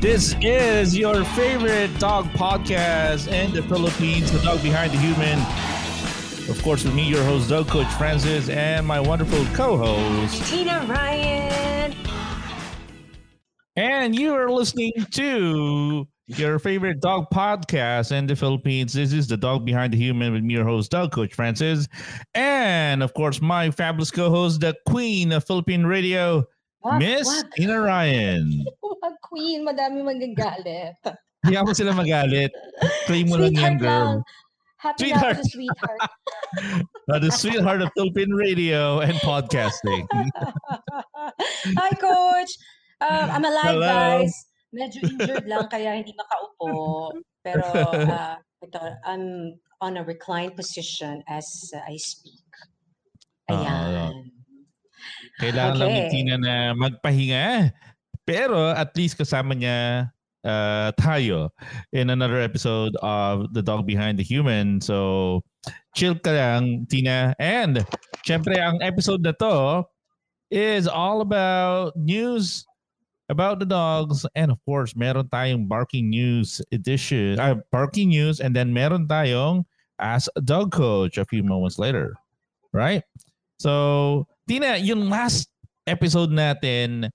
This is your favorite dog podcast in the Philippines, The Dog Behind the Human. Of course, with me, your host, Dog Coach Francis, and my wonderful co host, Tina Ryan. And you are listening to your favorite dog podcast in the Philippines. This is The Dog Behind the Human with me, your host, Dog Coach Francis. And of course, my fabulous co host, the Queen of Philippine Radio, Wag, Miss wag. Tina Ryan. Wag, queen. Madami magagalit. Hindi mo sila magalit. Claim mo lang yan, girl. lang. Happy Sweetheart. na sweetheart. Uh, the sweetheart of Philippine radio and podcasting. Hi, Coach. Um, I'm alive, Hello. guys. Medyo injured lang, kaya hindi makaupo. Pero uh, ito, I'm on a reclined position as uh, I speak. Ah, Ayan. Kailangan lang ni Tina na magpahinga. Pero at least kasama niya uh, tayo in another episode of The Dog Behind the Human. So, chill ka lang, Tina. And, syempre, ang episode na to is all about news about the dogs. And of course, meron tayong barking news edition, uh, barking news, and then meron tayong Ask a Dog Coach a few moments later. Right? So, Tina, yung last episode natin,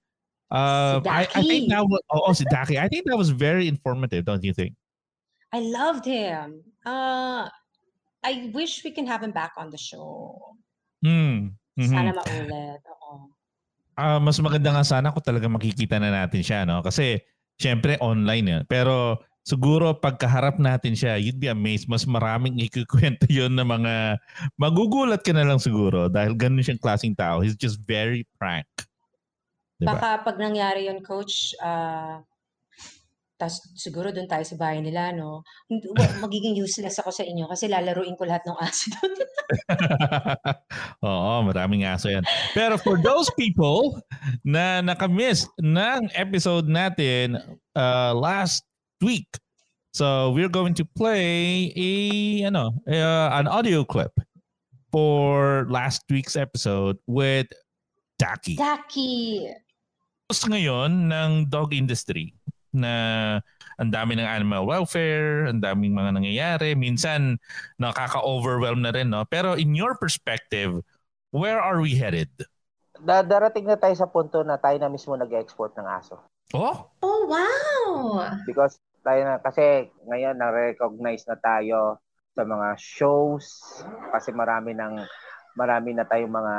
uh, Si I, I think that was, oh, si Daki. I think that was very informative, don't you think? I loved him. Uh, I wish we can have him back on the show. Hmm. Mhm. Sana maulit. Oo. Ah, mas maganda nga sana kung talaga makikita na natin siya, no? Kasi, syempre, online yan. Pero, siguro, pagkaharap natin siya, you'd be amazed. Mas maraming ikukwento yun na mga, magugulat ka na lang siguro dahil ganun siyang klaseng tao. He's just very frank. Diba? Baka pag nangyari yun, coach, ah tas siguro doon tayo sa bahay nila, no? Magiging useless ako sa inyo kasi lalaruin ko lahat ng aso doon. Oo, maraming aso yan. Pero for those people na nakamiss ng episode natin uh, last week, so we're going to play a ano, uh, an audio clip for last week's episode with Daki. Daki! Tapos ngayon ng dog industry na ang dami ng animal welfare, ang daming mga nangyayari. Minsan, nakaka-overwhelm na rin. No? Pero in your perspective, where are we headed? Da- darating na tayo sa punto na tayo na mismo nag-export ng aso. Oh, Oh, wow! Because tayo na, kasi ngayon na-recognize na tayo sa mga shows. Kasi marami ng marami na tayong mga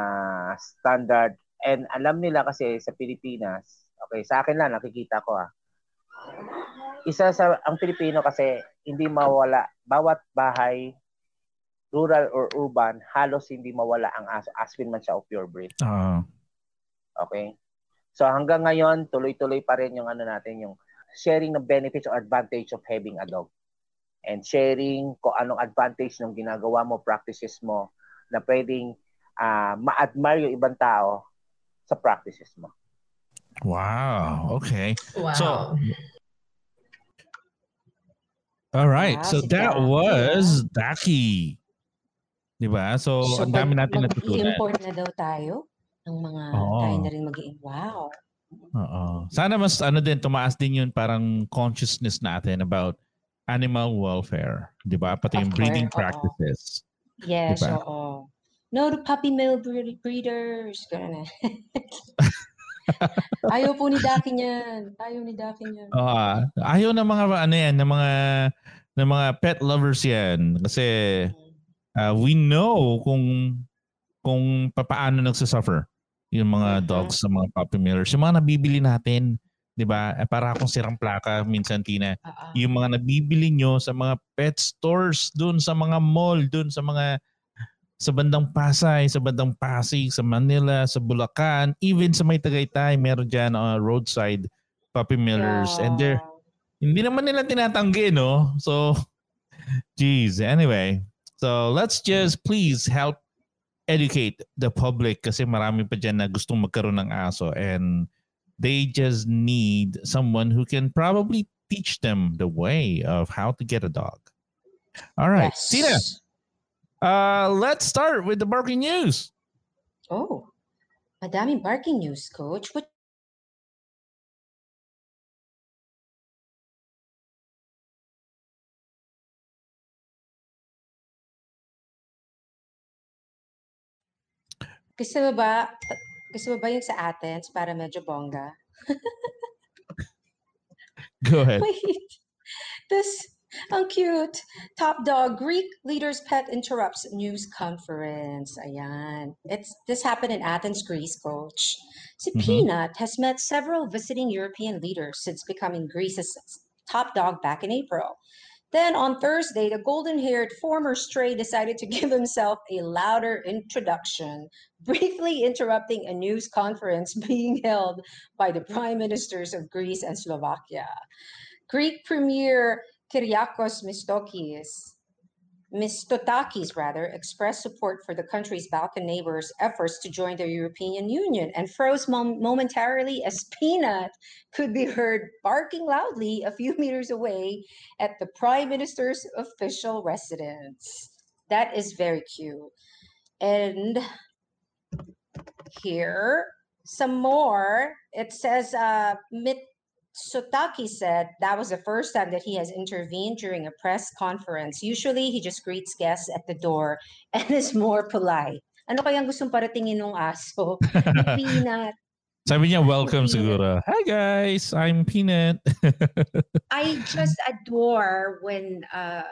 standard. And alam nila kasi sa Pilipinas okay sa akin lang nakikita ko ah. Isa sa ang Pilipino kasi hindi mawala bawat bahay rural or urban halos hindi mawala ang aso aspin man siya o pure breed ah, Okay? So hanggang ngayon, tuloy-tuloy pa rin yung ano natin, yung sharing ng benefits or advantage of having a dog. And sharing kung anong advantage ng ginagawa mo, practices mo, na pwedeng ah, ma-admire yung ibang tao sa practices mo. wow. Okay. Wow. So, all right. Wow, so si that Daki, was Daki. Diba? So, so, ang dami natin natutunan. mag-import na daw tayo ng mga Oo. tayo na rin mag Wow. Oo. Sana mas ano din tumaas din yun parang consciousness natin about animal welfare, 'di ba? Pati yung breeding course, oo. practices. Yes, Diba? oo. No to puppy mill breed- breeders. Ganun na. Ayaw po ni Daki niyan. Ayaw ni Daki niyan. Ah, ayaw ng mga ano yan, ng mga ng mga pet lovers yan kasi uh, we know kung kung papaano nagsasuffer yung mga Mhm. dogs sa mga puppy millers. Yung mga nabibili natin, 'di ba? Eh, para akong sirang plaka minsan Tina. Oo. yung mga nabibili nyo sa mga pet stores, dun sa mga mall, dun sa mga sa bandang Pasay, sa bandang Pasig, sa Manila, sa Bulacan, even sa may Tagaytay, meron dyan uh, roadside puppy millers. And they're, Yeah. hindi naman nila tinatanggi, no? So, geez, anyway. So, let's just please help educate the public kasi marami pa dyan na gustong magkaroon ng aso and they just need someone who can probably teach them the way of how to get a dog. All right, Yes. Tina, uh, let's start with the barking news. Oh, madaming barking news, coach. What Gusto mo ba, gusto mo ba yung sa Athens para medyo bongga? Go ahead. Wait. This, ang cute. Top dog, Greek leader's pet interrupts news conference. Ayan. It's, this happened in Athens, Greece, coach. Si Mhm. Peanut has met several visiting European leaders since becoming Greece's top dog back in April. Then on Thursday, the golden haired former stray decided to give himself a louder introduction, briefly interrupting a news conference being held by the prime ministers of Greece and Slovakia. Greek Premier Kyriakos Mitsotakis, Mitsotakis rather, expressed support for the country's Balkan neighbors' efforts to join the European Union and froze mom- momentarily as Peanut could be heard barking loudly a few meters away at the prime minister's official residence. That is very cute. And here, some more. It says uh, Mitsutaki said that was the first time that he has intervened during a press conference. Usually, he just greets guests at the door and is more polite. Ano kayang gustong paratingin ng aso? Peanut. Sabi niya, welcome siguro. Hi guys, I'm Peanut. I just adore when uh,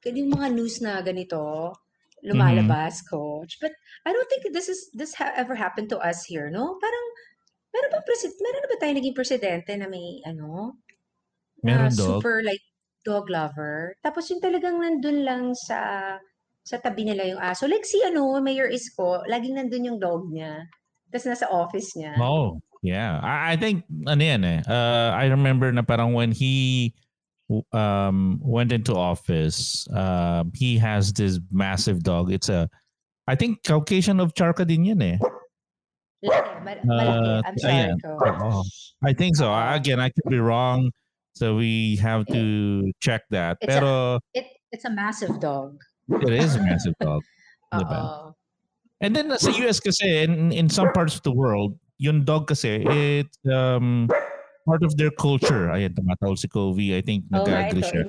yung mga news na ganito lumalabas, coach. But I don't think this is this ha- ever happened to us here, no? Parang meron ba presid meron na ba tayo naging presidente na may ano? Meron na dog. super like dog lover. Tapos yung talagang nandun lang sa sa tabi nila yung aso. Like si ano, Mayor Isko, laging nandun yung dog niya. Tapos nasa office niya. Oh, yeah. I, I think, ano yan eh. Uh, I remember na parang when he um, went into office, um, he has this massive dog. It's a, I think Caucasian of Charca din yan eh. Laki, mal- malaki. Uh, I'm sorry, ayan. I think so. Again, I could be wrong. So we have to check that. It's a- It, it's a massive dog. it is a massive dog. Diba? Oo. And then sa US kasi, in, in some parts of the world, yung dog kasi, it's um, part of their culture. Ayan, tumatawag si Covey. I think Oo nga, nag-agree ito. siya.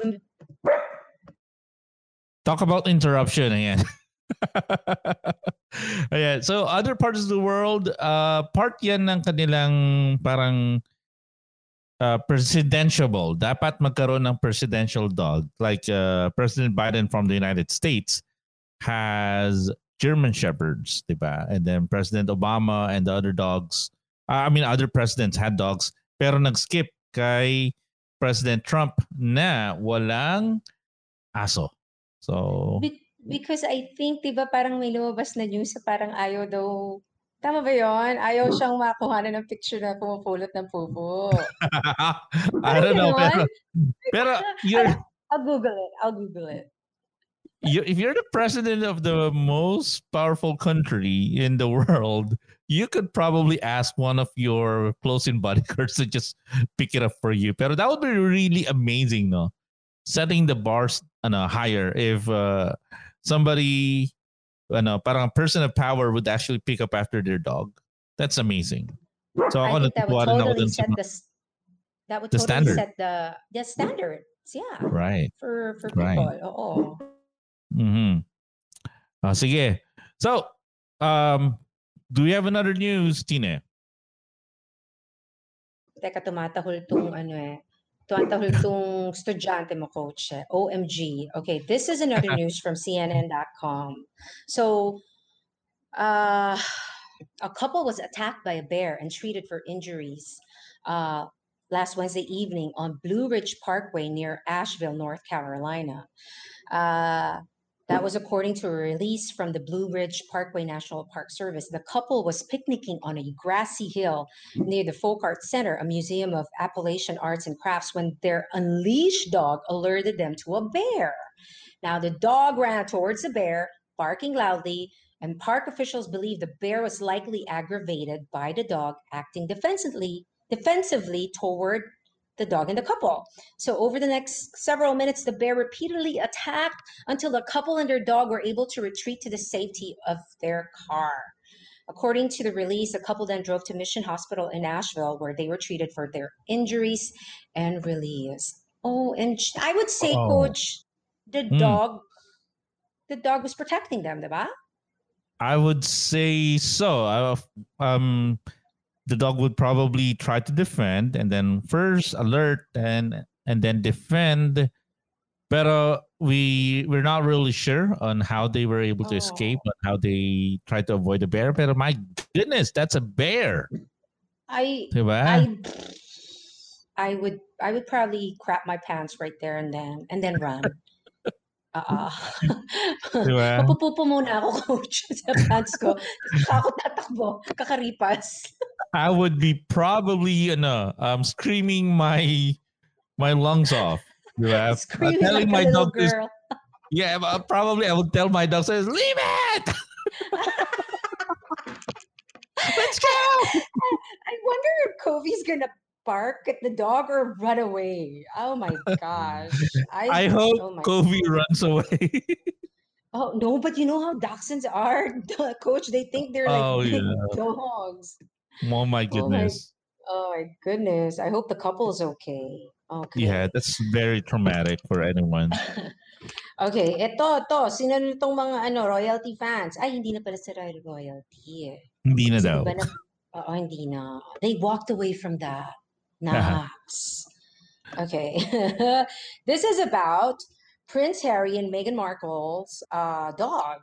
Talk about interruption. Ayan. Ayan. So, other parts of the world, uh, part yan ng kanilang parang uh, presidential. Dapat magkaroon ng presidential dog. Like uh, President Biden from the United States has German Shepherds, diba? And then President Obama and the other dogs, uh, I mean, other presidents had dogs, pero nag-skip kay President Trump na walang aso. So, because I think, di ba, parang may lumabas na news sa parang ayaw daw, tama ba yon? Ayaw siyang makuha na ng picture na pumupulot ng pupo. I don't know. Pero, pero you're, I'll Google it. I'll Google it. you, if you're the president of the most powerful country in the world, you could probably ask one of your close-in bodyguards to just pick it up for you. Pero that would be really amazing, no? Setting the bars ano, higher if uh, somebody, ano, parang a person of power would actually pick up after their dog. That's amazing. So I ako that would natutuwa rin ako totally set the, that would the totally standard. set the, the standards. Yeah. Right. For, for Right. people. Oo. Mm-hmm. Ah, sige. So, um, do we have another news, Tine? Teka, tumatahol tong ano eh. Tumatahol tong estudyante mo, coach. eh. OMG. Okay, this is another news from CNN.com. So, uh, a couple was attacked by a bear and treated for injuries uh, last Wednesday evening on Blue Ridge Parkway near Asheville, North Carolina. Uh, that was according to a release from the Blue Ridge Parkway National Park Service. The couple was picnicking on a grassy hill near the Folk Arts Center, a museum of Appalachian arts and crafts, when their unleashed dog alerted them to a bear. Now, the dog ran towards the bear, barking loudly, and park officials believe the bear was likely aggravated by the dog acting defensively, defensively toward the dog and the couple. So, over the next several minutes, the bear repeatedly attacked until the couple and their dog were able to retreat to the safety of their car. According to the release, the couple then drove to Mission Hospital in Asheville, where they were treated for their injuries and released. Oh, and I would say, Oh. Coach, the Mm. dog, the dog was protecting them, diba? I would say so. I, um, the dog would probably try to defend and then first alert and and then defend. But we we're not really sure on how they were able to oh. escape and how they tried to avoid the bear. But my goodness, that's a bear. I I I would I would probably crap my pants right there and then and then run. Oo. Diba? Mapupupo muna ako, coach, sa pants ko. Ako tatakbo, kakaripas. I would be probably, ano, um, screaming my my lungs off. Diba? Screaming telling like my. To, yeah, probably I would tell my says, leave it! Let's go! I wonder if Kofi's gonna bark at the dog or run away. Oh my gosh. I, I hope oh Kofi runs away. oh no, but you know how dachshunds are, coach. They think they're like oh, yeah. dogs. Oh my goodness. Oh my, oh my goodness. I hope the couple is okay. Okay. Yeah, that's very traumatic for anyone. okay, ito, ito. Sino nitong mga ano, royalty fans? Ay, hindi na pala sa royalty. Hindi na daw. Na, oo, hindi na. They walked away from that. Nice. okay. this is about Prince Harry and Meghan Markle's uh, dog.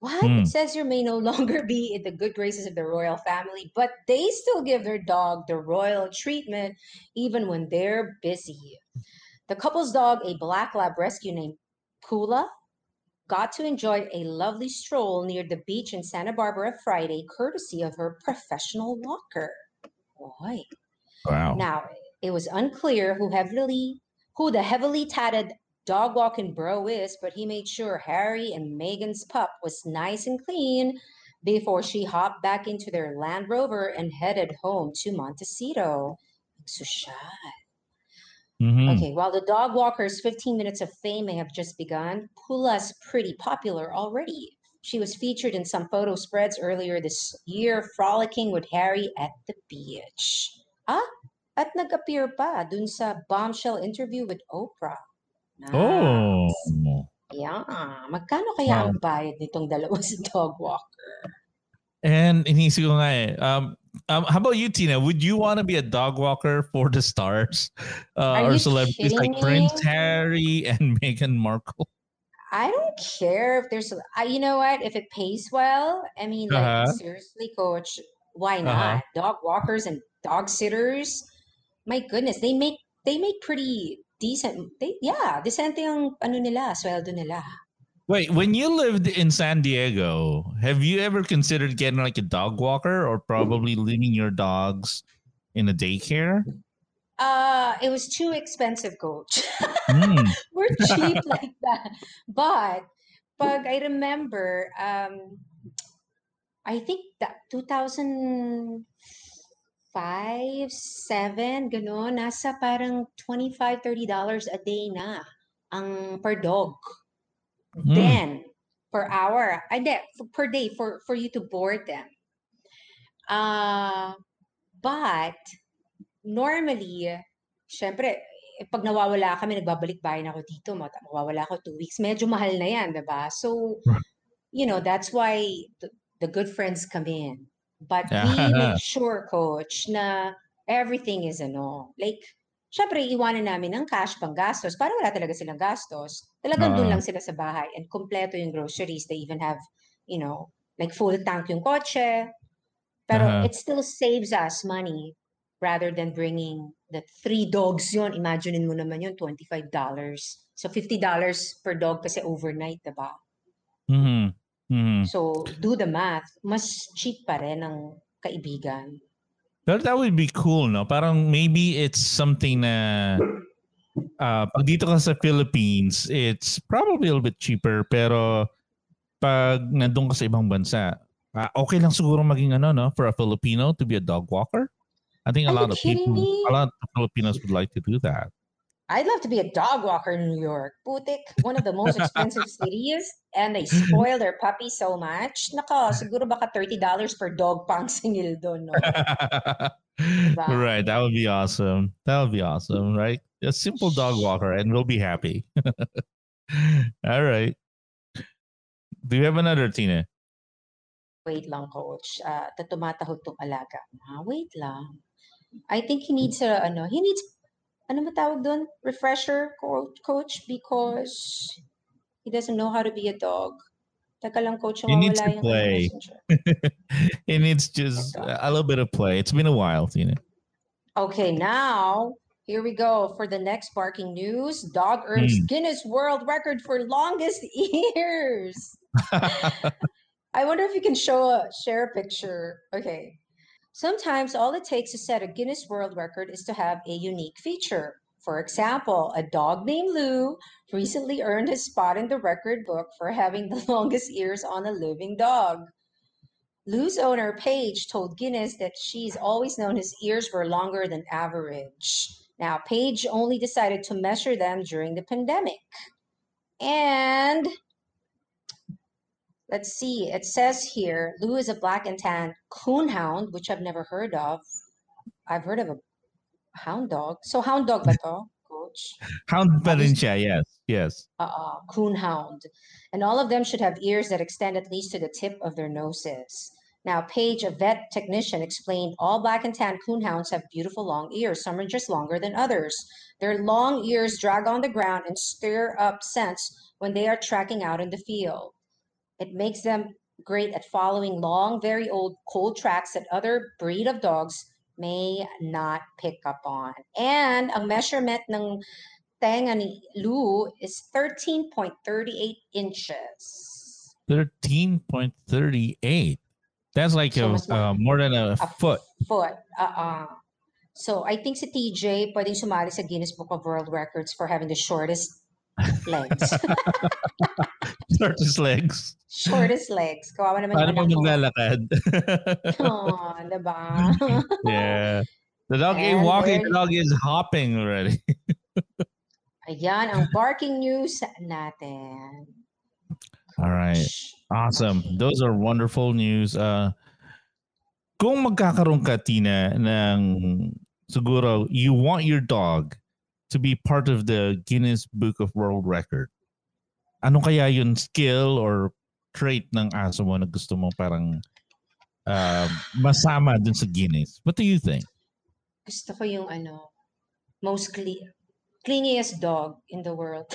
What? Mm. It says you may no longer be in the good graces of the royal family, but they still give their dog the royal treatment even when they're busy. The couple's dog, a black lab rescue named Pula, got to enjoy a lovely stroll near the beach in Santa Barbara Friday, courtesy of her professional walker. Boy, Wow. Now, it was unclear who heavily who the heavily tatted dog walking bro is, but he made sure Harry and Meghan's pup was nice and clean before she hopped back into their Land Rover and headed home to Montecito. So shy. Mm-hmm. Okay, while the dog walker's 15 minutes of fame may have just begun, Pula's pretty popular already. She was featured in some photo spreads earlier this year, frolicking with Harry at the beach. Ah, at nag-appear pa dun sa bombshell interview with Oprah. Nice. Oh. Yeah. Magkano kaya wow. ang bayad nitong dalawa sa dog walker? And inisip ko nga eh, um, um, how about you, Tina? Would you want to be a dog walker for the stars uh, or celebrities like? Prince Harry and Meghan Markle? I don't care if there's, uh, you know what? If it pays well, I mean, like uh-huh. seriously, coach, why uh-huh. not? Uh-huh. Dog walkers and dog sitters. My goodness, they make they make pretty decent. They yeah, decent yung ano nila, sweldo nila. Wait, when you lived in San Diego, have you ever considered getting like a dog walker or probably leaving your dogs in a daycare? Uh, it was too expensive, coach. Mm. We're cheap like that. But pag I remember, um, I think that 2000 5, 7, gano'n. Nasa parang 25, 30 dollars a day na ang per dog. Mm. Then, per hour. Ay, hindi, per day for, for you to board them. Uh, but, normally, syempre, eh, pag nawawala kami, nagbabalik bayan ako dito, mawawala ako two weeks, medyo mahal na yan, diba? So, you know, that's why the, the good friends come in. But we make sure, coach, na everything is ano, like, syempre, iwanan namin ng cash pang gastos para wala talaga silang gastos. Talagang uh, doon lang sila sa bahay and kompleto yung groceries. They even have, you know, like full tank yung kotse. Pero uh-huh. it still saves us money rather than bringing the three dogs yon Imagine mo naman yun, $25. So $50 per dog kasi overnight, diba? Mm-hmm. Mm-hmm. So, do the math. Mas cheap pa rin ang kaibigan. But that would be cool, no? Parang maybe it's something na uh, pag dito ka sa Philippines, it's probably a little bit cheaper. Pero pag nandun ka sa ibang bansa, uh, okay lang siguro maging ano, no? For a Filipino to be a dog walker. I think a Are lot of people, me? a lot of Filipinos would like to do that. I'd love to be a dog walker in New York. Putik, one of the most expensive cities. And they spoil their puppy so much. Nako, siguro baka $30 per dog pang singil doon, no? Right, that would be awesome. That would be awesome, right? A simple dog walker and we'll be happy. All right. Do you have another, Tina? Wait lang, coach. Uh, tumatahod tong alaga. Ah, wait lang. I think he needs a, ano, he needs, ano matawag doon? Refresher, coach, because he doesn't know how to be a dog. Teka lang, coach. He needs to play. he needs just a little bit of play. It's been a while, Tina. Okay, now here we go for the next barking news. Dog earns mm. Guinness World Record for longest ears. I wonder if you can show a share a picture. Okay. Sometimes all it takes to set a Guinness World Record is to have a unique feature. For example, a dog named Lou recently earned his spot in the record book for having the longest ears on a living dog. Lou's owner, Paige, told Guinness that she's always known his ears were longer than average. Now, Paige only decided to measure them during the pandemic. And let's see, it says here Lou is a black and tan coonhound, which I've never heard of. I've heard of a hound dog. So, hound dog ba to, coach? Hound pa rin siya, yes. Yes. Uh, coonhound. And all of them should have ears that extend at least to the tip of their noses. Now, Paige, a vet technician, explained all black and tan coonhounds have beautiful long ears. Some are just longer than others. Their long ears drag on the ground and stir up scents when they are tracking out in the field. It makes them great at following long, very old cold tracks that other breed of dogs may not pick up on. And a measurement ng tenga ni Lou is 13.38 inches. 13.38. That's like so a, uh, more than a, a foot. Foot. Uh-uh. So I think si TJ pwedeng sumali sa Guinness Book of World Records for having the shortest legs. shortest legs. Shortest legs. Kawawa naman Paano yung maglalakad? oh, diba? yeah. The dog and ain't walking, the dog is hopping already. Ayan ang barking news natin. All right. Awesome. Those are wonderful news. Uh, kung magkakaroon ka, Tina, ng siguro you want your dog to be part of the Guinness Book of World Record, ano kaya yung skill or trait ng aso mo na gusto mo parang uh, masama dun sa Guinness? What do you think? Gusto ko yung ano, most cle- clingiest dog in the world.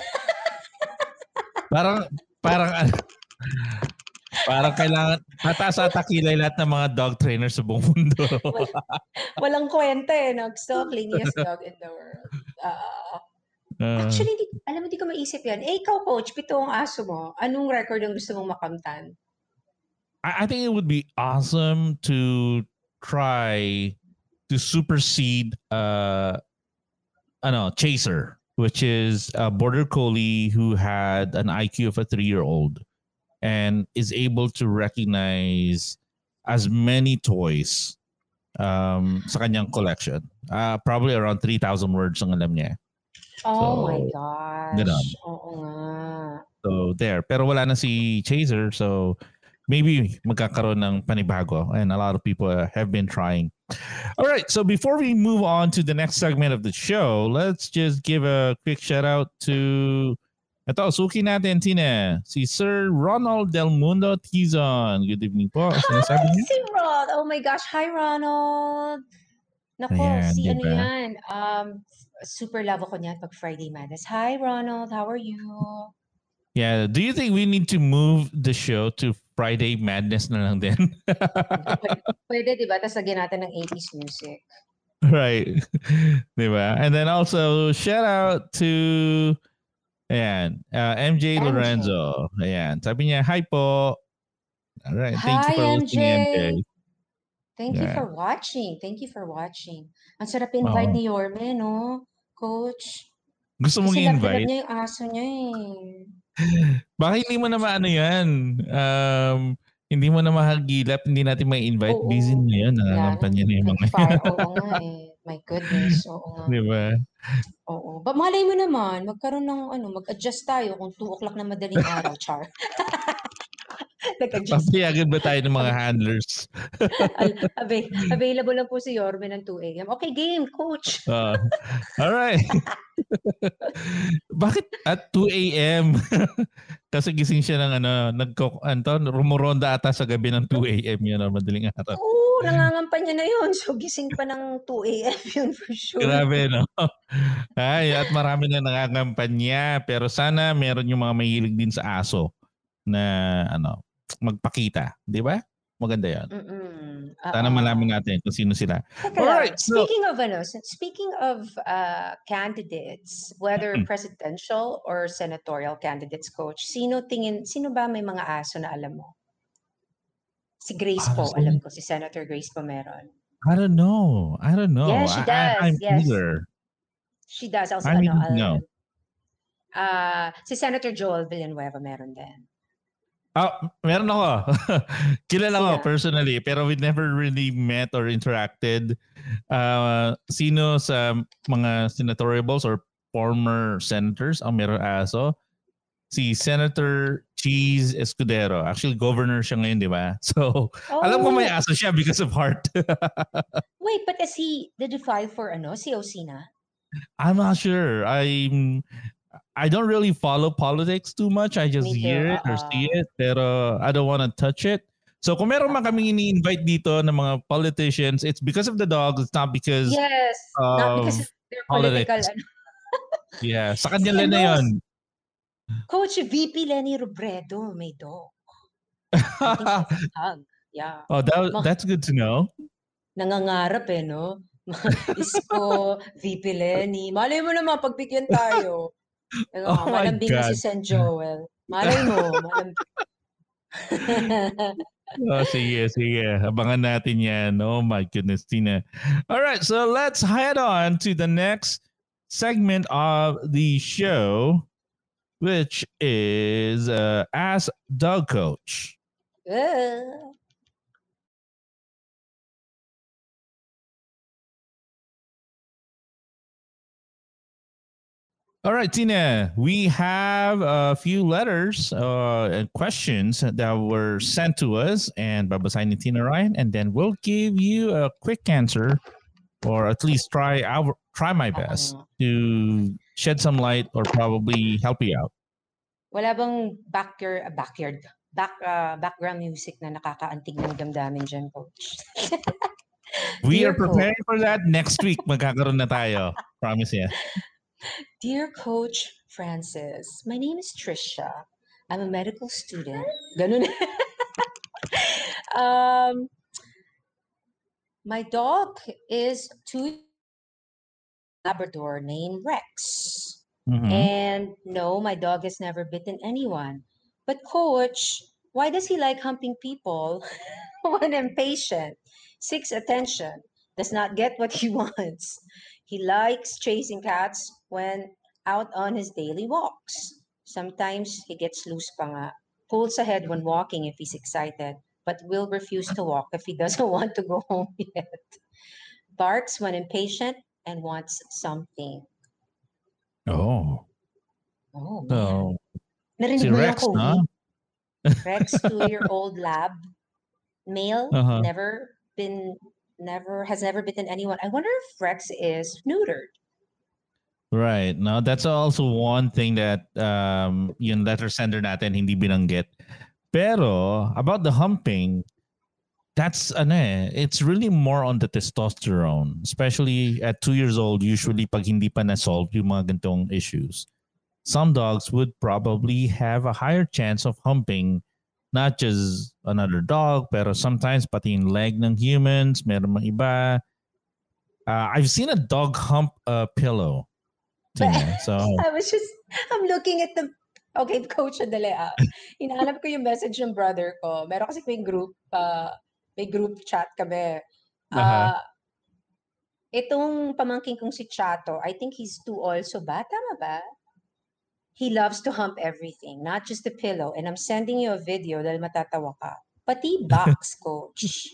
parang parang parang kailangan mataas at takilay lahat ng mga dog trainers sa buong mundo. Walang kwenta eh. No? Gusto clingiest dog in the world. Uh, uh, actually, di, alam mo, di ko maisip yan. Eh, ikaw, coach, pito ang aso mo. Anong record ang gusto mong makamtan? I, I think it would be awesome to try to supersede uh ano, Chaser which is a border collie who had an IQ of a three year old and is able to recognize as many toys um, sa kanyang collection. Uh, probably around 3,000 words ang alam niya. Oh so, my gosh. Ganun. Oo nga. So there. Pero wala na si Chaser. So maybe magkakaroon ng panibago. And a lot of people have been trying all right. So before we move on to the next segment of the show, let's just give a quick shout out to ito, suki natin, Tina, si Sir Ronald Del Mundo Tizon. Good evening po. Hi, si Rod. Oh my gosh. Hi, Ronald. Nako, Ayan, si diba? ano yan. Um, super love ako niyan pag Friday Madness. Hi, Ronald. How are you? Yeah. Do you think we need to move the show to Friday Madness na lang din. Pwede, di ba? Tapos lagyan natin ng 80s music. Right. di ba? And then also, shout out to ayan, uh, MJ, MJ Lorenzo. Ayan. Sabi niya, hi po. All right. Thank hi, you for MJ. listening, MJ. Thank yeah. you for watching. Thank you for watching. Ang sarap invite oh. ni Yorme, no? Coach. Gusto mong? Kasi niya yung aso niya eh. Baka hindi mo na maano yan. Um, hindi mo na mahagilap, hindi natin may invite. Oo. Busy na yun. Nangangampanya na yung mga yan. Oo nga eh. My goodness. Oo nga. Di ba? Oo. But malay mo naman, magkaroon ng ano, mag-adjust tayo kung 2 o'clock na madaling araw, Char. Nag-adjust. Papayagan ba tayo ng mga handlers? Avail- available lang po si Yorme ng 2 a.m. Okay, game, coach. Uh, all right. Bakit at 2 a.m.? Kasi gising siya ng ano, nagko anto, rumoronda ata sa gabi ng 2 a.m. yun, no, madaling araw. Oo, nangangampanya na yun. So, gising pa ng 2 a.m. yun for sure. Grabe, no? Ay, at marami na nangangampanya. Pero sana meron yung mga mahilig din sa aso na ano, magpakita. Di ba? Maganda yan. Mm-mm. Sana Oo. malaman natin kung sino sila. Teka Alright, so- speaking of ano, speaking of uh, candidates, whether Mm. presidential or senatorial candidates, coach, sino tingin, sino ba may mga aso na alam mo? Si Grace po, alam ko, si Senator Grace po meron. I don't know. I don't know. Yes, she I- I, does. I'm Yes. either. She does. Also, I mean, ano, no. uh, si Senator Joel Villanueva meron din. Ah, meron ako. Kilala ko personally, pero we never really met or interacted. Uh, sino sa mga senatorials or former senators ang meron aso? Si Senator Cheese Escudero. Actually, governor siya ngayon, di ba? So, alam ko may Oh, aso siya because of heart. Wait, but is he, did he file for ano, COC na? I'm not sure. I'm I don't really follow politics too much. I just hear it or oo. see it, pero I don't want to touch it. So kung meron man kaming ini-invite dito ng mga politicians, it's because of the dogs. It's not because Yes. not because of political. politics. Ano. yeah, sa kanya lang na 'yon. Coach VP Lenny Robredo, may dog. Dog. Yeah. oh, that, that's good to know. Nangangarap eh, no? Isko, VP Lenny. Malay mo naman, pagbigyan tayo. Ano, Oh my malambing na si. St. Joel. Malay mo, malambing. Oh, sige, sige. Abangan natin yan. Oh my goodness, Tina. All right, so let's head on to the next segment of the show, which is uh, Ask Dog Coach. Ah. All right, Tina, we have a few letters uh, and questions that were sent to us, and babasahin ni Tina Ryan, and then we'll give you a quick answer, or at least try our try my best to shed some light or probably help you out. Wala bang backyard, backyard, back, uh, background music na nakakaantig ng damdamin dyan, Coach? We Dear are preparing for that next week. Magkakaroon na tayo. Promise ya. Dear Coach Francis, my name is Trisha. I'm a medical student. Ganun. um, my dog is two Labrador named Rex. Mhm. And no, my dog has never bitten anyone. But coach, why does he like humping people when impatient, seeks attention, does not get what he wants? He likes chasing cats when out on his daily walks. Sometimes he gets loose pa nga, pulls ahead when walking if he's excited, but will refuse to walk if he doesn't want to go home yet. Barks when impatient and wants something. Oh. Oh, man. So, Narinig si Rex? Kobe? Rex, two-year-old lab, male, Uh-huh. never been, never has never bitten anyone. I wonder if Rex is neutered. Right. Now, that's also one thing that um yung letter sender natin hindi binanggit. Pero about the humping, that's ano eh, it's really more on the testosterone, especially at two years old. Usually, pag hindi pa na-solve yung mga gantong issues, some dogs would probably have a higher chance of humping not just another dog, pero sometimes pati yung leg ng humans, meron mga iba. Uh, I've seen a dog hump a pillow. Tina, so, I was just, I'm looking at the, okay, coach, dali ah. Hinahanap ko yung message ng brother ko. Meron kasi may group, uh, may group chat kami. Aha. Ah, itong pamangking kong si Chato, I think he's two also ba? Tama ba? He loves to hump everything, not just the pillow. And I'm sending you a video dahil matatawa ka. Pati box, coach.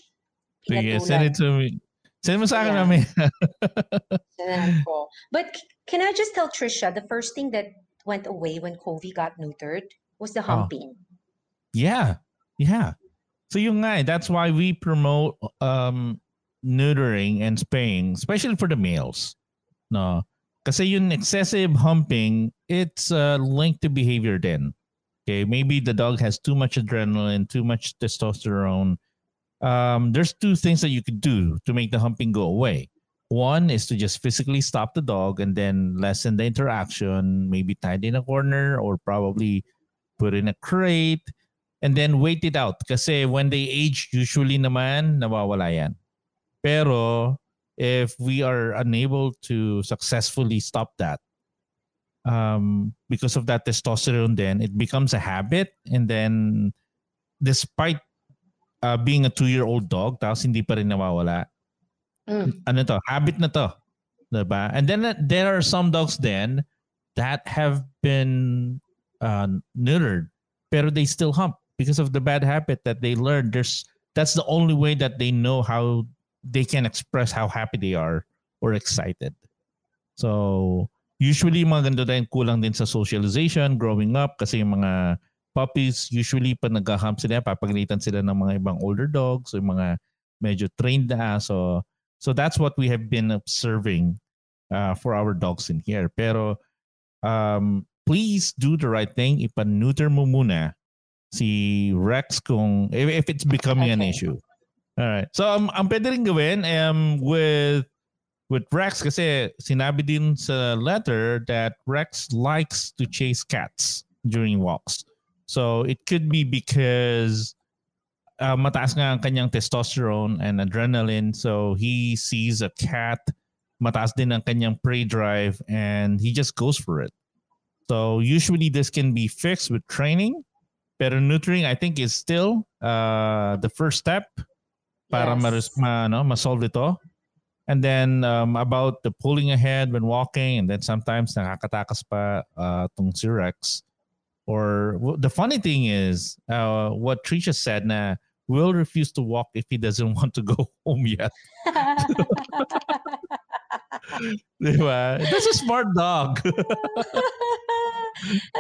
sige, send it to me. Send mo sa akin Yeah. mamaya. Ko. But can I just tell Trisha, the first thing that went away when Kobe got neutered was the Oh. humping. Yeah. Yeah. So yung nga, eh, that's why we promote um neutering and spaying, especially for the males. No. Kasi yung excessive humping, it's uh, linked to behavior then. Okay, maybe the dog has too much adrenaline, too much testosterone. Um, there's two things that you could do to make the humping go away. One is to just physically stop the dog and then lessen the interaction, maybe tie it in a corner or probably put in a crate and then wait it out. Kasi when they age, usually naman nawawala yan. Pero if we are unable to successfully stop that, um, because of that testosterone, then it becomes a habit. And then, despite uh, being a two-year-old dog, tapos hindi pa rin nawawala. Mm. Ano to? Habit na to. Diba? And then uh, there are some dogs then that have been uh, neutered, pero they still hump because of the bad habit that they learned. There's that's the only way that they know how they can express how happy they are or excited. So, usually mga ganito din kulang din sa socialization growing up kasi yung mga puppies usually pag nag-hump sila papagalitan sila ng mga ibang older dogs o yung mga medyo trained na so so that's what we have been observing uh, for our dogs in here pero um, please do the right thing ipa-neuter mo muna si Rex kung if, if it's becoming okay. an issue all right. So um, ang pwede rin gawin um, with with Rex kasi sinabi din sa letter that Rex likes to chase cats during walks. So it could be because uh, mataas nga ang kanyang testosterone and adrenaline. So he sees a cat, mataas din ang kanyang prey drive and he just goes for it. So usually this can be fixed with training. Pero neutering I think is still uh, the first step para yes. ma, no, ma-solve ito. And then um, about the pulling ahead when walking and then sometimes nakakatakas pa uh, tong si Rex. Or the funny thing is uh, what Trisha said na will refuse to walk if he doesn't want to go home yet. diba? That's a smart dog.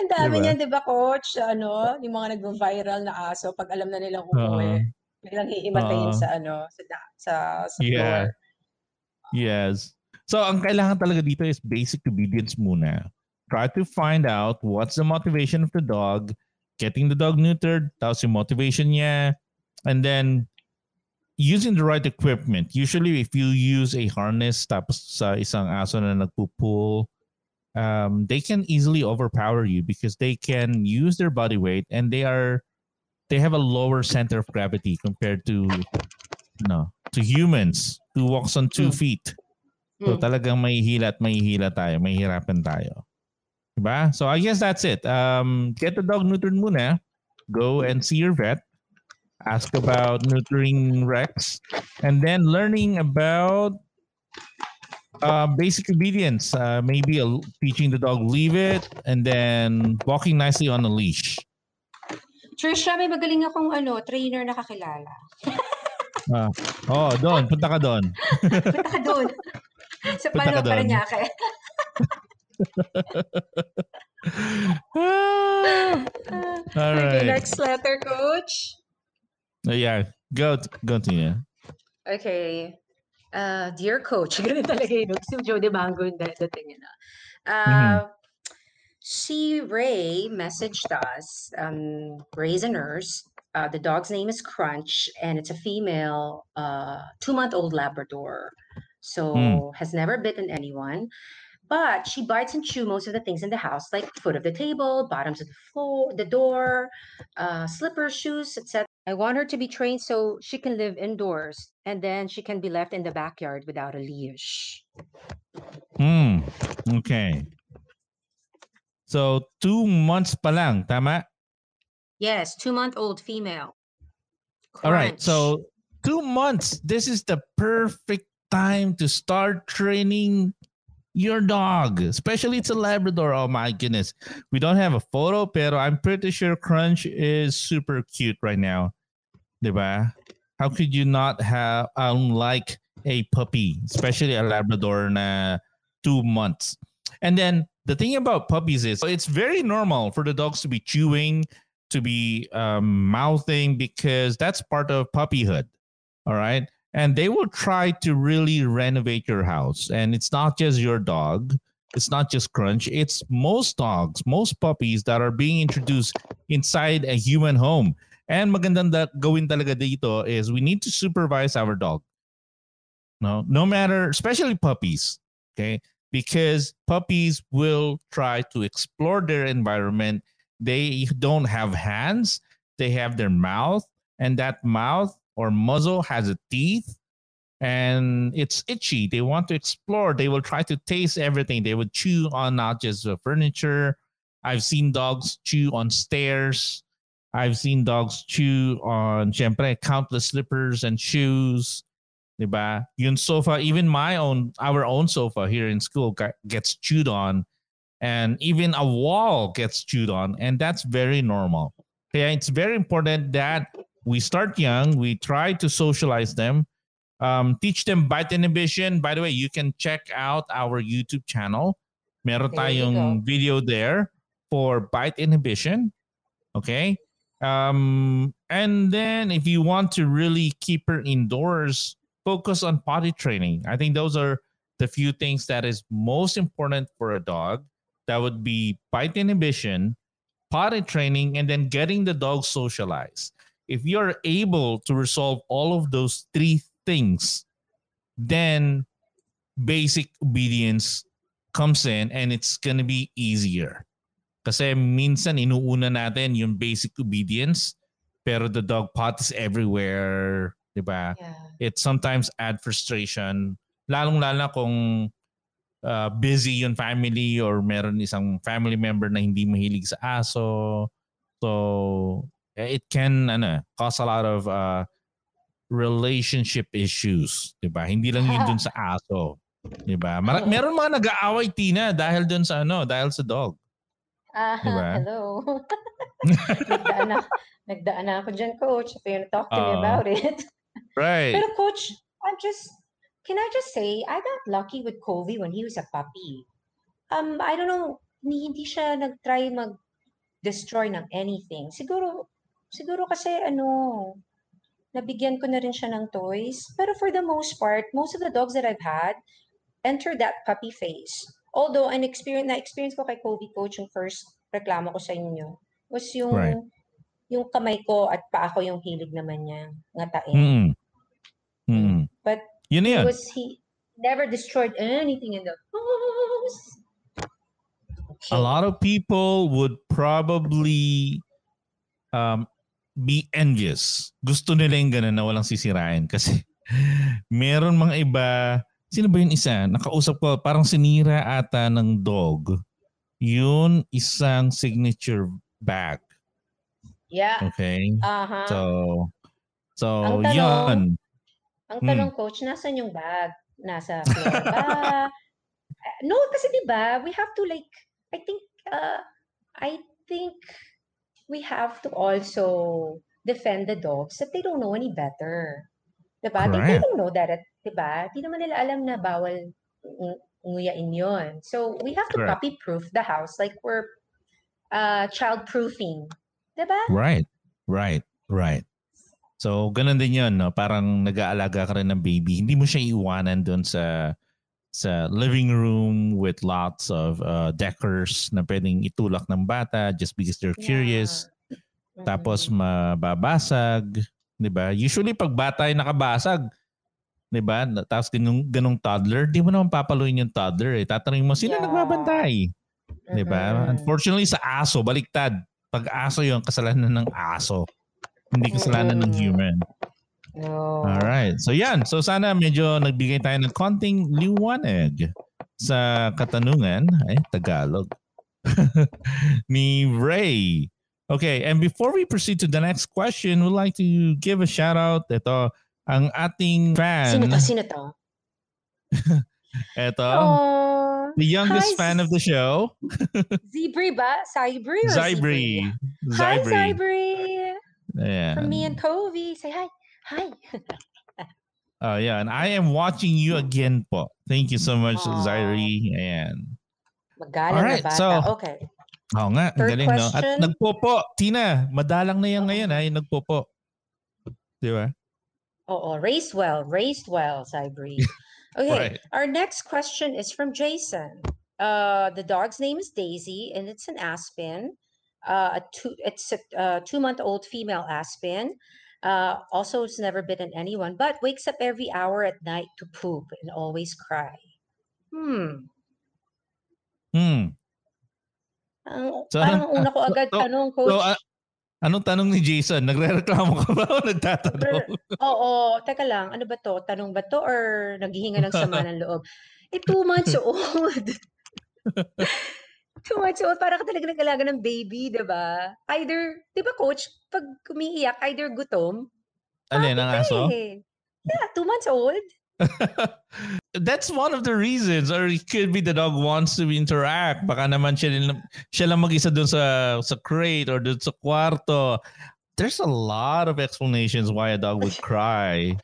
Ang dami diba? niyan, di ba, coach? Ano, yung mga nag-viral na aso, pag alam na nilang umuwi. Uh, Biglang hihimatayin uh, sa ano, sa sa, sa yeah. floor. Yes. So, ang kailangan talaga dito is basic obedience muna. Try to find out what's the motivation of the dog, getting the dog neutered, tapos yung motivation niya, and then using the right equipment. Usually, if you use a harness tapos sa isang aso na nagpupull, um, they can easily overpower you because they can use their body weight and they are they have a lower center of gravity compared to no to humans who walks on two mm. feet. So mm. talagang may hila at may hila tayo, may hirapan tayo. Diba? So I guess that's it. Um, get the dog neutered muna. Go and see your vet. Ask about neutering Rex. And then learning about uh, basic obedience. Uh, maybe a, teaching the dog leave it and then walking nicely on a leash. Trisha, may magaling akong ano, trainer na kakilala. ah. Oh, doon. Punta ka doon. Punta ka doon. Sa Palo, Paranaque. All right. Okay, next letter, coach. Uh, yeah, go go to you. Okay. Uh, dear coach, ganun talaga yun. Si Joe D'Mango yung dating yun. Uh, mm-hmm. She Ray messaged us. Um, Ray's a nurse. Uh, the dog's name is Crunch, and it's a female, uh, two-month-old Labrador. So mm. has never bitten anyone, but she bites and chew most of the things in the house, like foot of the table, bottoms of the floor, the door, uh, slippers, shoes, etc. I want her to be trained so she can live indoors, and then she can be left in the backyard without a leash. Hmm. Okay. So, two months pa lang, tama? Yes, two-month-old female. Crunch. All right. So, two months. This is the perfect time to start training your dog, especially it's a Labrador. Oh my goodness. We don't have a photo, pero I'm pretty sure Crunch is super cute right now. Diba? How could you not have, unlike a puppy, especially a Labrador na two months? And then the thing about puppies is it's very normal for the dogs to be chewing, to be um, mouthing, because that's part of puppyhood. All right. And they will try to really renovate your house. And it's not just your dog. it's not just Crunch. It's most dogs, most puppies that are being introduced inside a human home. And magandang da, gawin talaga dito is we need to supervise our dog. No, no matter, especially puppies. Okay, because puppies will try to explore their environment. They don't have hands. They have their mouth, and that mouth or muzzle has a teeth and it's itchy. They want to explore. They will try to taste everything. They would chew on not just the furniture. I've seen dogs chew on stairs. I've seen dogs chew on, syempre, countless slippers and shoes. Diba? Yung sofa, even my own, our own sofa here in school gets chewed on. And even a wall gets chewed on. And that's very normal. Okay, it's very important that we start young. We try to socialize them um, teach them bite inhibition. By the way, you can check out our YouTube channel. Meron tayong video there for bite inhibition. Okay. Um, and then if you want to really keep her indoors, focus on potty training. I think those are the few things that is most important for a dog. That would be bite inhibition, potty training, and then getting the dog socialized. If you're able to resolve all of those three things, then basic obedience comes in and it's gonna be easier. Kasi minsan inuuna natin yung basic obedience pero the dog pot is everywhere, 'di ba? Yeah. It sometimes add frustration lalong-lalo kung uh, busy yung family or meron isang family member na hindi mahilig sa aso. So it can ano, cause a lot of uh, relationship issues, 'di ba? Hindi lang 'yun dun sa aso, 'di ba? Mar- meron mga nag-aaway Tina dahil dun sa ano, dahil sa dog. Ah, uh, diba? hello. nagdaan, na, nagdaan na ako dyan, coach. So you talk to uh, me about it. Right. Pero coach, I'm just, can I just say, I got lucky with Kobe when he was a puppy. Um, I don't know, hindi siya nag-try mag-destroy ng anything. Siguro, siguro kasi ano, nabigyan ko na rin siya ng toys. Pero for the most part, most of the dogs that I've had enter that puppy phase. Although, an experience, na-experience ko kay Kobe Coach, yung first reklamo ko sa inyo, was yung right. yung kamay ko at paa ko yung hilig naman niya ngatain. Mm. Mm. But Yun he was he never destroyed anything in the house. Okay. A lot of people would probably um, be envious. Gusto nila yung ganun na walang sisirain kasi meron mga iba, sino ba yung isa? Nakausap ko, parang sinira ata ng dog. Yun isang signature bag. Yeah. Okay? Uh-huh. So, so ang tanong, yun. Ang tanong, hmm. coach, nasan yung bag? Nasa floor ba? no, kasi di ba, we have to like, I think, uh, I think we have to also defend the dogs that they don't know any better. Diba? They, they don't know that, diba? Di naman nila alam na bawal nguyain yun. So, we have to Correct. puppy-proof the house like we're uh, child-proofing. Diba? Right. Right. Right. So, ganun din yun, no? Parang nag-aalaga ka rin ng baby. Hindi mo siya iwanan doon sa sa living room with lots of uh, deckers na pwedeng itulak ng bata just because they're curious. Yeah. Tapos mababasag, 'di ba? Usually pag bata ay nakabasag, 'di ba? Tapos ganung ganung toddler, di mo naman papaluin yung toddler eh. Tatanungin mo sino yeah. nagbabantay? 'Di ba? Unfortunately sa aso, baliktad. Pag aso 'yung kasalanan ng aso. Hindi kasalanan ng human. No. All right. So yan. So sana medyo nagbigay tayo ng konting liwanag sa katanungan ay Tagalog ni Ray. Okay, and before we proceed to the next question, we'd like to give a shout out ito ang ating fan. Sino to? Sino to? ito. Aww. The youngest Hi, fan of the show. Zibri ba? Zybri or Zybri? Zybri. Hi, Zybri. Yeah. From me and Covey. Say hi. Hi. Oh, uh, yeah. And I am watching you again po. Thank you so much, Aww. Zairi. Ayan. Magalang Alright, na bata. So, okay. Oo nga. Third galing, question. no? At nagpopo. Tina, madalang na yan ngayon, ay nagpopo. Di ba? Oo, raised well. Raised well, Cybri. Okay, right. our next question is from Jason. Uh, the dog's name is Daisy, and it's an Aspin. Uh, a two, it's a, a two-month-old female Aspin. Uh, also, it's never bitten anyone, but wakes up every hour at night to poop and always cry. Hmm. Hmm. Ang, So, parang una ko so- agad so- tanong, coach. So, ah, anong tanong ni Jason? Nagre-reklamo ka ba o nagtatanong? Oo, teka lang, ano ba to? Tanong ba to or naghihinga ng sama ng loob? Eh, two months old. two months old, para ka talaga nag-alaga ng baby, di ba? Either, di ba coach, pag umiiyak, either gutom, Alin, ang aso? eh. Yeah, two months old. That's one of the reasons or it could be the dog wants to interact. Baka naman siya, siya lang mag-isa dun sa, sa crate or dun sa kwarto. There's a lot of explanations why a dog would cry.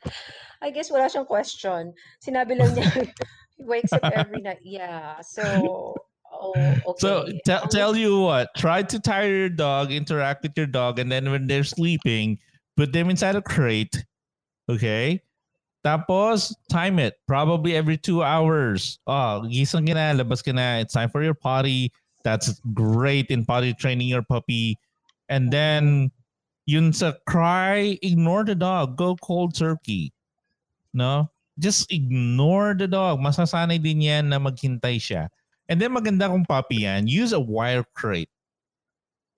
I guess wala siyang question. Sinabi lang niya, he wakes up every night. Yeah, so, oh, okay. So tell tell you what, try to tire your dog, interact with your dog, and then when they're sleeping, put them inside a crate. Okay? Tapos, time it. Probably every two hours. Oh, gising ka na, labas ka na. It's time for your potty. That's great in potty training your puppy. And then, yun sa cry, ignore the dog. Go cold turkey. No? Just ignore the dog. Masasanay din yan na maghintay siya. And then maganda kung puppy yan, use a wire crate.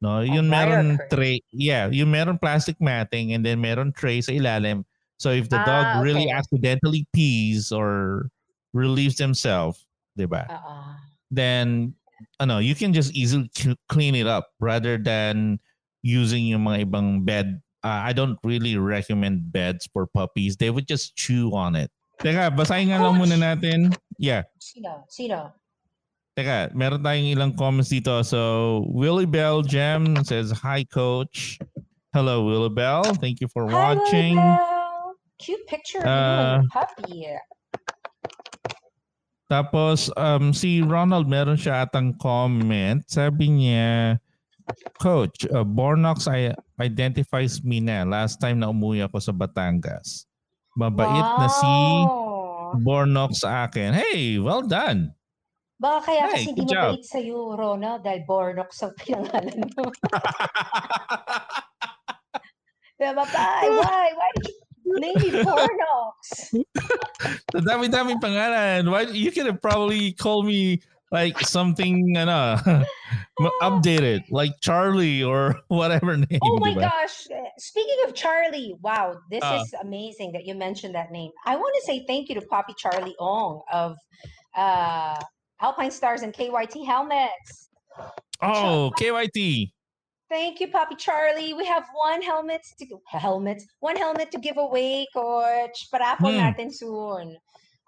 No, yun wire meron crate. tray. Yeah, yung meron plastic matting and then meron tray sa ilalim. So if the Ah, dog really accidentally pees or relieves themselves, 'di ba? Ah. Then ano, you can just easily clean it up rather than using yung mga ibang bed. Uh, I don't really recommend beds for puppies. They would just chew on it. Teka, basahin nga lang muna natin. Yeah. Sino? Sino? Teka, meron tayong ilang comments dito. So, Willie Bell Gem says, Hi, Coach. Hello, Willie Bell. Thank you for Hi, watching. Cute picture of you Uh, your puppy. Tapos, um, si Ronald, meron siya atang comment. Sabi niya, Coach, uh, Bornox I identifies me na last time na umuwi ako sa Batangas. Mabait na si Wow. Bornox sa akin. Hey, well done. Baka kaya Hey, kasi hindi good job. mabait sa'yo, Ronald, dahil Bornox ang pinangalan mo. diba, Tay? Why? Why did you me Bornox? Sa dami-daming pangalan. Why you could have probably called me like something ano, updated, like Charlie or whatever name. Oh my diba? gosh. Speaking of Charlie, wow, this Ah. is amazing that you mentioned that name. I want to say thank you to Poppy Charlie Ong of uh, Alpinestars and KYT Helmets. Oh, KYT. Thank you, Poppy Charlie. We have one helmet to helmets, one helmet to give away, Coach. Paraffle Hmm. natin soon.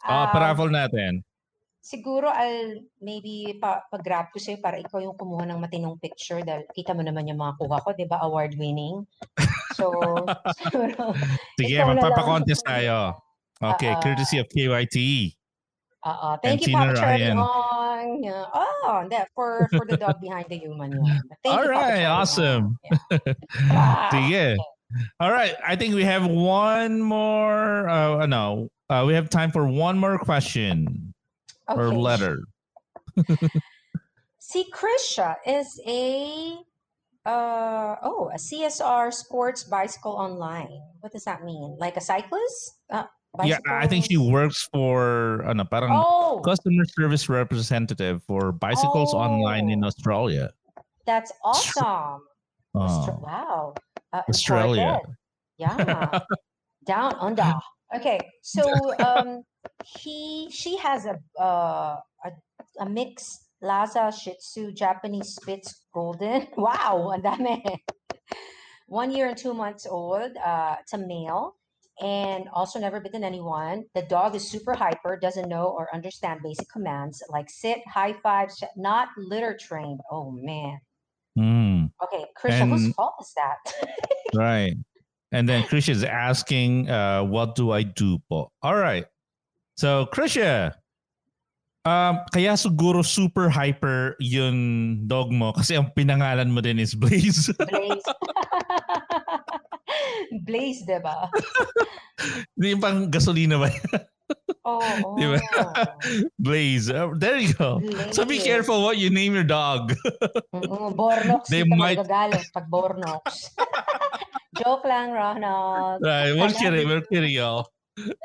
Oh, Um, paraffle natin. Siguro I'll maybe pa pag-grab ko sa'yo para ikaw yung kumuha ng matinong picture dahil kita mo naman yung mga kuha ko, di ba? Award winning. So, siguro, Sige, magpapa-contest tayo. Okay, Ah, ah. courtesy of KYT. Uh, thank you, Tina Papa Charlie Ryan. Ong. Yeah. Oh, that for for the dog behind the human. All right, awesome. Yeah. Ah, Sige. All right, I think we have one more. Uh, no, uh, we have time for one more question or letter. See, Krisha is a uh oh a CSR sports bicycle online. What does that mean? Like a cyclist? Uh, Yeah, I think she works for an ano, parang Oh, customer service representative for bicycles online in Oh. Australia. that's awesome. Austra- Oh, wow. Uh, Australia. Yeah. Down under. Okay, so um, he she has a uh a, a mixed Lhasa Shih Tzu Japanese Spitz Golden. Wow, ang dami. One year and two months old. Uh, it's a male, and also never bitten anyone. The dog is super hyper, doesn't know or understand basic commands like sit, high five, sh- not litter trained. Oh man. Hmm, Okay, Krisha, whose fault is that? right. And then Krisha is asking, uh, what do I do po? All right. So, Krisha, um, kaya siguro super hyper yung dog mo kasi ang pinangalan mo din is Blaze. Blaze. Blaze, diba? Hindi yung pang gasolina ba? yan? Oh, Di ba? oh. Blaze. Uh, there you go. So be Blaze. careful what you name your dog. Bornox, They might- magagalit pag Bornox. Joke lang, Ronald. Right, we're kidding. We're kidding, y'all.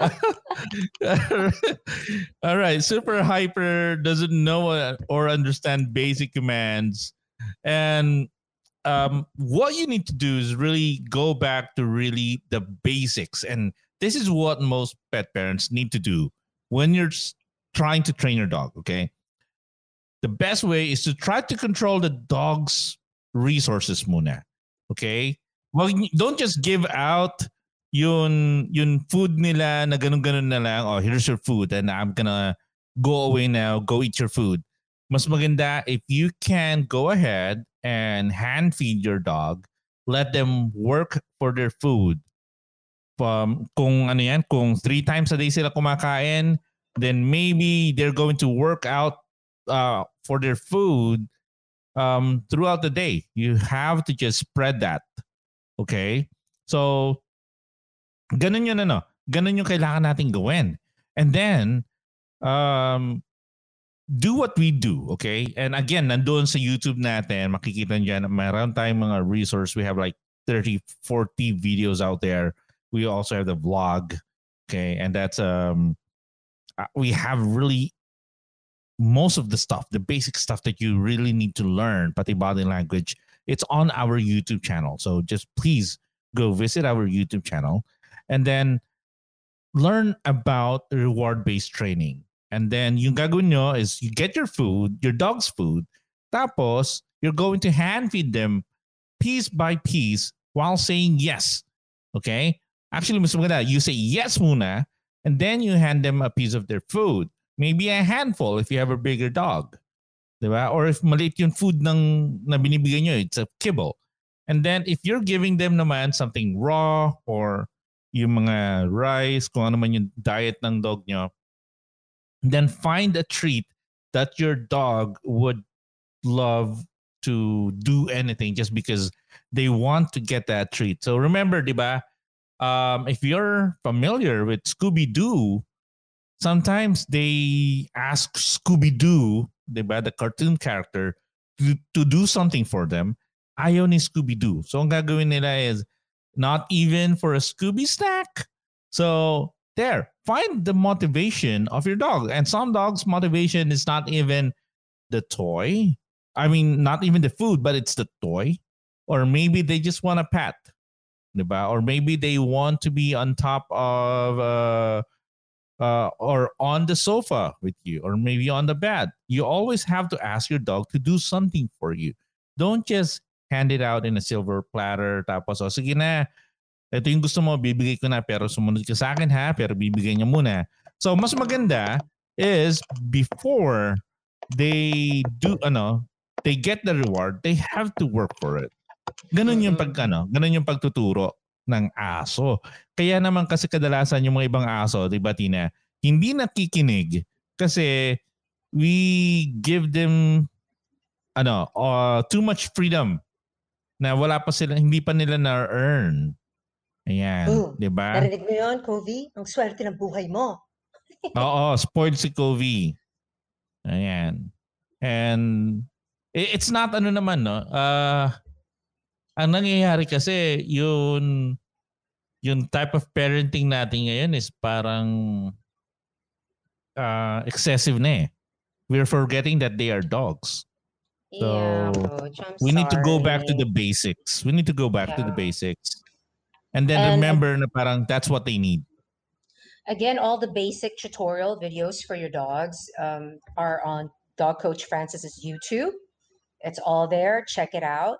All right. Super hyper doesn't know or understand basic commands. And um, what you need to do is really go back to really the basics. And this is what most pet parents need to do when you're trying to train your dog. Okay. The best way is to try to control the dog's resources muna. Okay. Well, don't just give out yun yun food nila na ganun-ganun na lang, oh, here's your food and I'm gonna go away now, go eat your food. Mas maganda if you can go ahead and hand feed your dog, let them work for their food. Um, kung ano yan, kung three times a day sila kumakain, then maybe they're going to work out uh, for their food um, throughout the day. You have to just spread that. Okay? So, ganun yun ano. Ganun yung kailangan natin gawin. And then, um, do what we do, okay? And again, nandoon sa YouTube natin, makikita niyo dyan, mayroon tayong mga resource. We have like 30, 40 videos out there. We also have the vlog, okay? And that's, um, uh, we have really most of the stuff, the basic stuff that you really need to learn, pati body language, it's on our YouTube channel. So just please go visit our YouTube channel and then learn about reward based training. And then yung gagawin nyo is you get your food, your dog's food, tapos you're going to hand feed them piece by piece while saying yes. Okay? Actually, mas maganda, you say yes muna and then you hand them a piece of their food. Maybe a handful if you have a bigger dog. Diba? Or if maliit yung food ng, na binibigay nyo, it's a kibble. And then if you're giving them naman something raw or yung mga rice, kung ano man yung diet ng dog nyo, then find a treat that your dog would love to do anything just because they want to get that treat. So remember, di ba? Um, if you're familiar with Scooby Doo, sometimes they ask Scooby Doo, di ba, the cartoon character, to, to do something for them. Ayaw ni Scooby Doo. So ang gagawin nila is not even for a Scooby snack. So there, find the motivation of your dog. And some dogs' motivation is not even the toy. I mean, not even the food, but it's the toy. Or maybe they just want a diba? Or maybe they want to be on top of uh, uh, or on the sofa with you, or maybe on the bed. You always have to ask your dog to do something for you. Don't just hand it out in a silver platter. Tapos, oh, sige na, ito yung gusto mo, bibigay ko na, pero sumunod ka sa akin ha, pero bibigay niya muna. So, mas maganda is before they do, ano, they get the reward, they have to work for it. Ganun yung pag, ano, ganun yung pagtuturo ng aso. Kaya naman kasi kadalasan yung mga ibang aso, di ba Tina, hindi nakikinig kasi we give them ano, uh, too much freedom na wala pa sila, hindi pa nila na-earn. Ayan, Oh, di ba? Narinig mo yun, Kovi? Ang swerte ng buhay mo. Oo, spoiled si Kovi. Ayan. And it's not ano naman, no? Uh, ang nangyayari kasi, yun, yung type of parenting natin ngayon is parang uh, excessive na eh. We're forgetting that they are dogs. Yeah, So, Coach, We need to go back to the basics. We need to go back to the basics. And then And- remember na parang that's what they need. Again, all the basic tutorial videos for your dogs um, are on Dog Coach Francis's YouTube. It's all there. Check it out.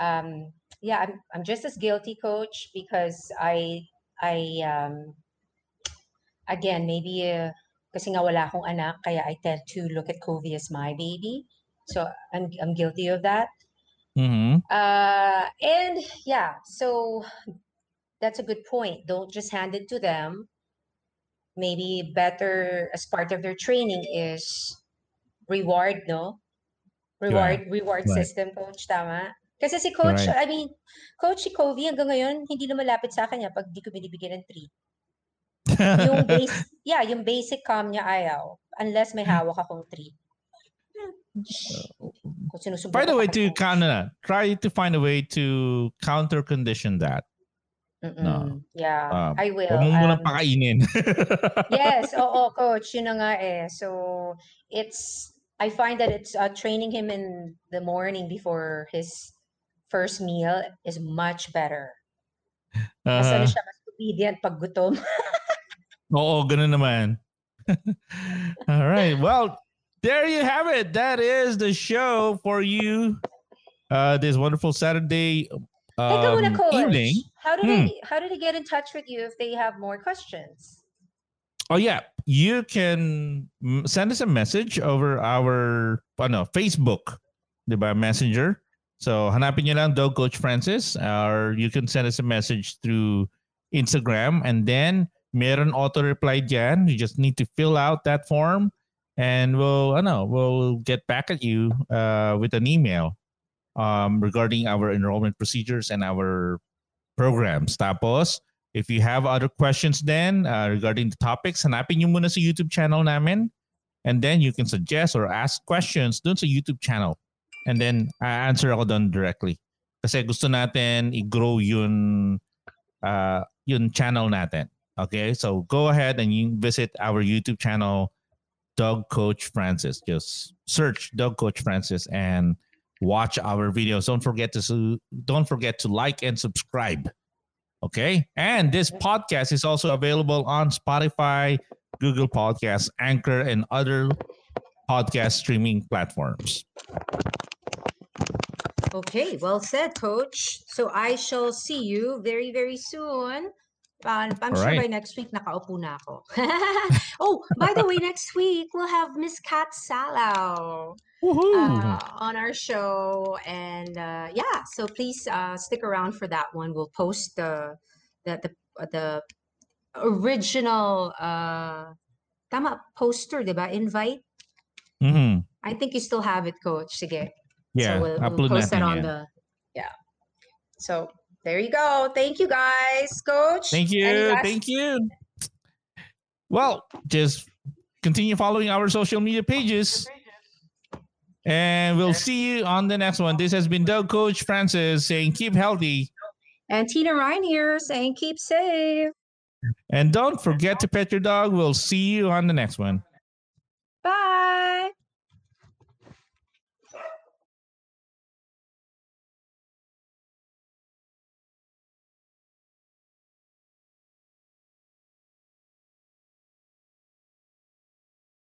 Um, yeah, I'm, I'm just as guilty, Coach, because I I um, again maybe uh, kasi nga wala akong anak, kaya I tend to look at Kovi as my baby. So I'm I'm guilty of that. Mhm. Uh, and yeah, so that's a good point. Don't just hand it to them. Maybe better as part of their training is reward, no? Reward, reward Right. system, coach, tama? Kasi si coach, Right. I mean, coach si Kovi hanggang ngayon, hindi lumalapit sa akin niya pag di ko binibigyan ng treat. yung base, yeah, yung basic calm niya ayaw. Unless may hawak akong treat. Find a way to po. counter. Try to find a way to counter condition that. Mm-mm. Yeah, Um, I will. Huwag mo munang Um, pakainin. yes, oo, coach. Yun na nga eh. So, it's, I find that it's uh, training him in the morning before his first meal is much better. Mas ano Uh, siya, mas obedient pag gutom. oo, ganun naman. All right. Well, there you have it. That is the show for you. Uh, this wonderful Saturday um, evening. How do Hmm. they how did they get in touch with you if they have more questions? Oh yeah, you can send us a message over our ano, Facebook, 'di ba, Messenger. So hanapin niyo lang Dog Coach Francis or you can send us a message through Instagram and then meron auto reply diyan. You just need to fill out that form and we'll I know we'll get back at you uh, with an email um, regarding our enrollment procedures and our programs. Tapos If you have other questions then uh, regarding the topics, hanapin nyo muna sa YouTube channel namin. And then you can suggest or ask questions dun sa YouTube channel. And then I answer ako doon directly. Kasi gusto natin i-grow yun, uh, yun channel natin. Okay? So go ahead and you visit our YouTube channel, Dog Coach Francis. Just search Dog Coach Francis and watch our videos. Don't forget to su- don't forget to like and subscribe. Okay. And this podcast is also available on Spotify, Google Podcasts, Anchor, and other podcast streaming platforms. Okay, well said, coach. So I shall see you very, very soon. Um, I'm sure by next week nakaupo na ako. oh, by the way, next week we'll have Miss Kat Salaw uh, on our show, and uh, yeah, so please uh, stick around for that one. We'll post the the the, the original uh, tama poster, diba? Invite. Mhm. I think you still have it, Coach. Sige. Yeah, so we'll, we'll post that on yan. the yeah. So there you go. Thank you guys, Coach. Thank you. Thank you. Well, just continue following our social media pages. And we'll see you on the next one. This has been Dog Coach Francis saying keep healthy. And Tina Ryan here saying keep safe. And don't forget to pet your dog. We'll see you on the next one.